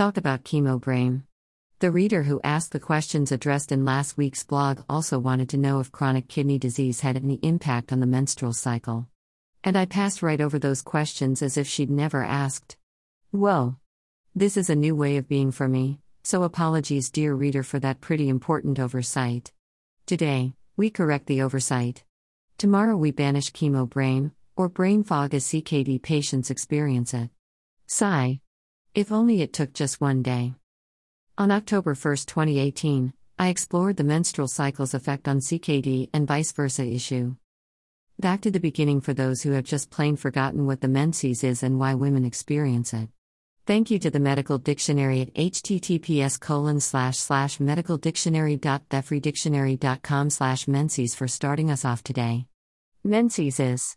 Talk about chemo brain. The reader who asked the questions addressed in last week's blog also wanted to know if chronic kidney disease had any impact on the menstrual cycle. And I passed right over those questions as if she'd never asked. Whoa. This is a new way of being for me, so apologies, dear reader, for that pretty important oversight. Today, we correct the oversight. Tomorrow, we banish chemo brain, or brain fog as CKD patients experience it. Sigh. If only it took just one day. On October 1, 2018, I explored the menstrual cycle's effect on CKD and vice versa issue. Back to the beginning for those who have just plain forgotten what the menses is and why women experience it. Thank you to the Medical Dictionary at https colon slash slash medicaldictionary.thefreedictionary.com slash menses for starting us off today. Menses is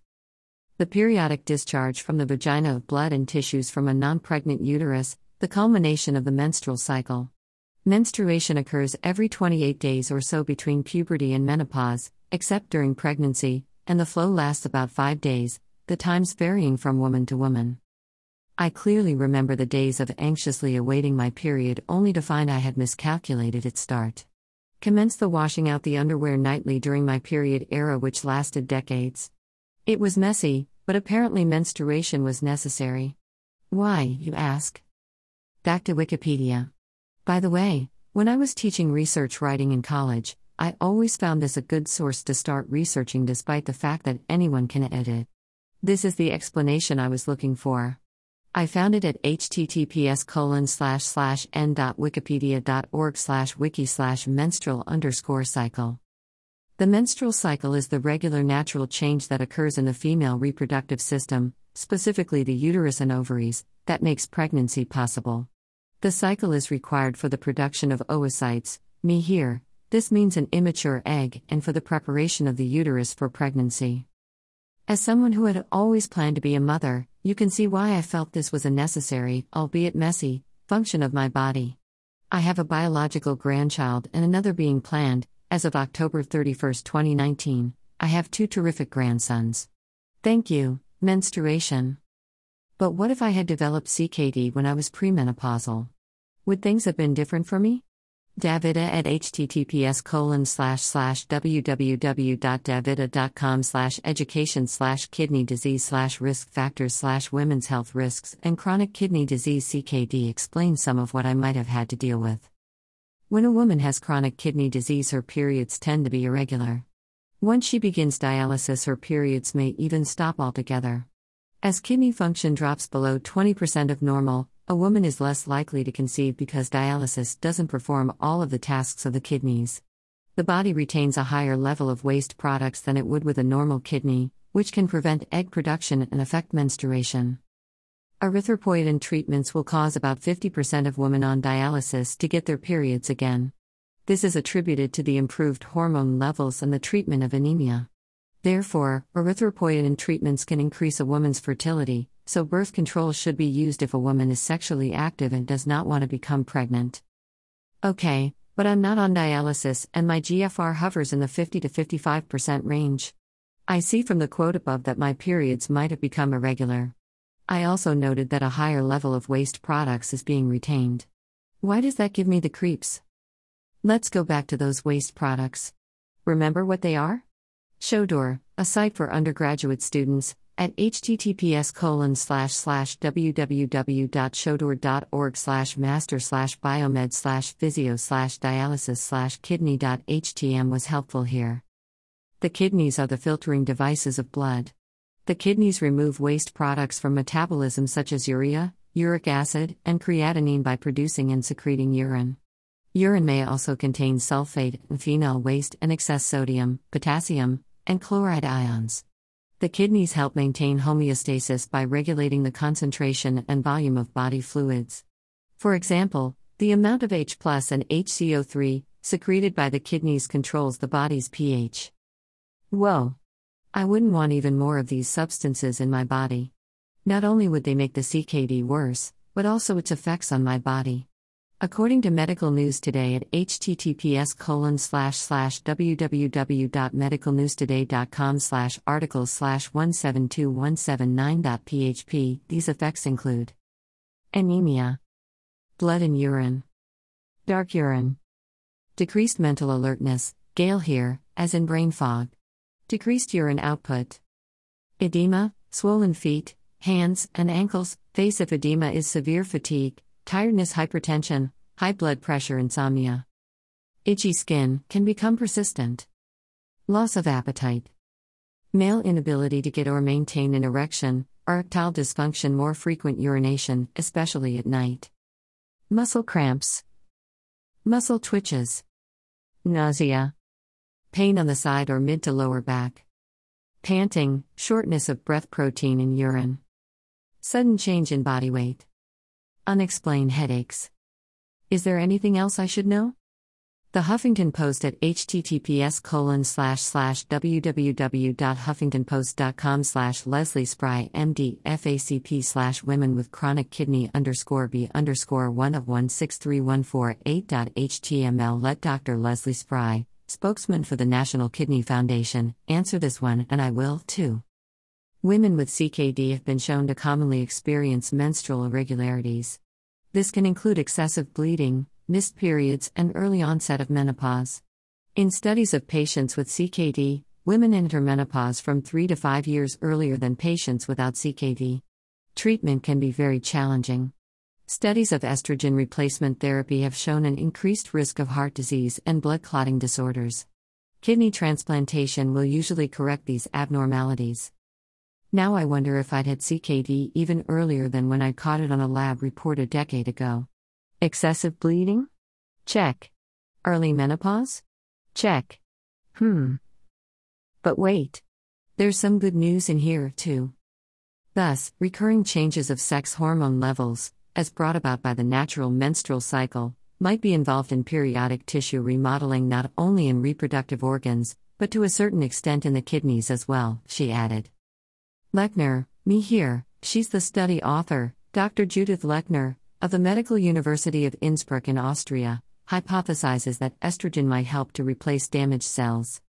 the periodic discharge from the vagina of blood and tissues from a non pregnant uterus, the culmination of the menstrual cycle. Menstruation occurs every 28 days or so between puberty and menopause, except during pregnancy, and the flow lasts about five days, the times varying from woman to woman. I clearly remember the days of anxiously awaiting my period only to find I had miscalculated its start. Commence the washing out the underwear nightly during my period era, which lasted decades. It was messy, but apparently menstruation was necessary. Why, you ask? Back to Wikipedia. By the way, when I was teaching research writing in college, I always found this a good source to start researching despite the fact that anyone can edit. This is the explanation I was looking for. I found it at https colon slash slash en.wikipedia.org slash wiki slash menstrual underscore cycle. The menstrual cycle is the regular natural change that occurs in the female reproductive system, specifically the uterus and ovaries, that makes pregnancy possible. The cycle is required for the production of oocytes, me here, this means an immature egg, and for the preparation of the uterus for pregnancy. As someone who had always planned to be a mother, you can see why I felt this was a necessary, albeit messy, function of my body. I have a biological grandchild and another being planned. As of October 31, 2019, I have two terrific grandsons. Thank you, menstruation. But what if I had developed CKD when I was premenopausal? Would things have been different for me? DaVita at https colon slash slash www.davita.com slash education slash kidney disease slash risk factors slash women's health risks and chronic kidney disease CKD explains some of what I might have had to deal with. When a woman has chronic kidney disease, her periods tend to be irregular. Once she begins dialysis, her periods may even stop altogether. As kidney function drops below 20% of normal, a woman is less likely to conceive because dialysis doesn't perform all of the tasks of the kidneys. The body retains a higher level of waste products than it would with a normal kidney, which can prevent egg production and affect menstruation. Erythropoietin treatments will cause about 50% of women on dialysis to get their periods again. This is attributed to the improved hormone levels and the treatment of anemia. Therefore, erythropoietin treatments can increase a woman's fertility, so birth control should be used if a woman is sexually active and does not want to become pregnant. Okay, but I'm not on dialysis and my GFR hovers in the 50 to 55% range. I see from the quote above that my periods might have become irregular. I also noted that a higher level of waste products is being retained. Why does that give me the creeps? Let's go back to those waste products. Remember what they are? Shodor, a site for undergraduate students, at https colon slash slash www.shodor.org slash master slash biomed slash physio slash dialysis slash kidney.htm was helpful here. The kidneys are the filtering devices of blood. The kidneys remove waste products from metabolism such as urea, uric acid, and creatinine by producing and secreting urine. Urine may also contain sulfate and phenol waste and excess sodium, potassium, and chloride ions. The kidneys help maintain homeostasis by regulating the concentration and volume of body fluids. For example, the amount of H and HCO3 secreted by the kidneys controls the body's pH. Whoa! I wouldn't want even more of these substances in my body. Not only would they make the CKD worse, but also its effects on my body. According to Medical News Today at https colon slash slash www.medicalnewstoday.com slash articles slash 172179.php, these effects include anemia, Blood in urine. Dark urine. Decreased mental alertness, Gail here, as in brain fog. Decreased urine output. Edema, swollen feet, hands, and ankles. Face if edema is severe fatigue, tiredness, hypertension, high blood pressure, insomnia. Itchy skin can become persistent. Loss of appetite. Male inability to get or maintain an erection, erectile dysfunction, more frequent urination, especially at night. Muscle cramps. Muscle twitches. Nausea. Pain on the side or mid to lower back. Panting, shortness of breath, protein in urine. Sudden change in body weight. Unexplained headaches. Is there anything else I should know? The Huffington Post at https colon slash slash www.huffingtonpost.com slash Leslie Spry MD FACP slash women with chronic kidney underscore B underscore one of one six three one four eight let Dr. Leslie Spry, spokesman for the National Kidney Foundation, answer this one and I will too. Women with CKD have been shown to commonly experience menstrual irregularities. This can include excessive bleeding, missed periods, and early onset of menopause. In studies of patients with CKD, women enter menopause from 3 to 5 years earlier than patients without CKD. Treatment can be very challenging. Studies of estrogen replacement therapy have shown an increased risk of heart disease and blood clotting disorders. Kidney transplantation will usually correct these abnormalities. Now I wonder if I'd had CKD even earlier than when I caught it on a lab report a decade ago. Excessive bleeding? Check. Early menopause? Check. Hmm. But wait. There's some good news in here, too. Thus, recurring changes of sex hormone levels, as brought about by the natural menstrual cycle, might be involved in periodic tissue remodeling not only in reproductive organs, but to a certain extent in the kidneys as well, she added. Lechner, me here, she's the study author, Dr. Judith Lechner, of the Medical University of Innsbruck in Austria, hypothesizes that estrogen might help to replace damaged cells.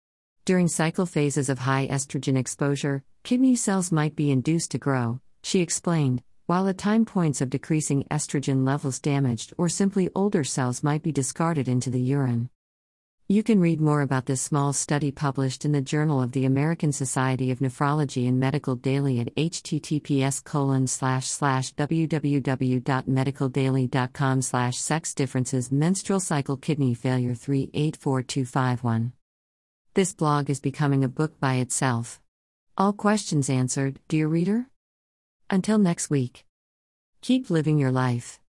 During cycle phases of high estrogen exposure, kidney cells might be induced to grow, she explained, while at time points of decreasing estrogen levels damaged or simply older cells might be discarded into the urine. You can read more about this small study published in the Journal of the American Society of Nephrology and Medical Daily at https colon slash slash www.medicaldaily.com slash sex differences menstrual cycle kidney failure 384251. This blog is becoming a book by itself. All questions answered, dear reader? Until next week. Keep living your life.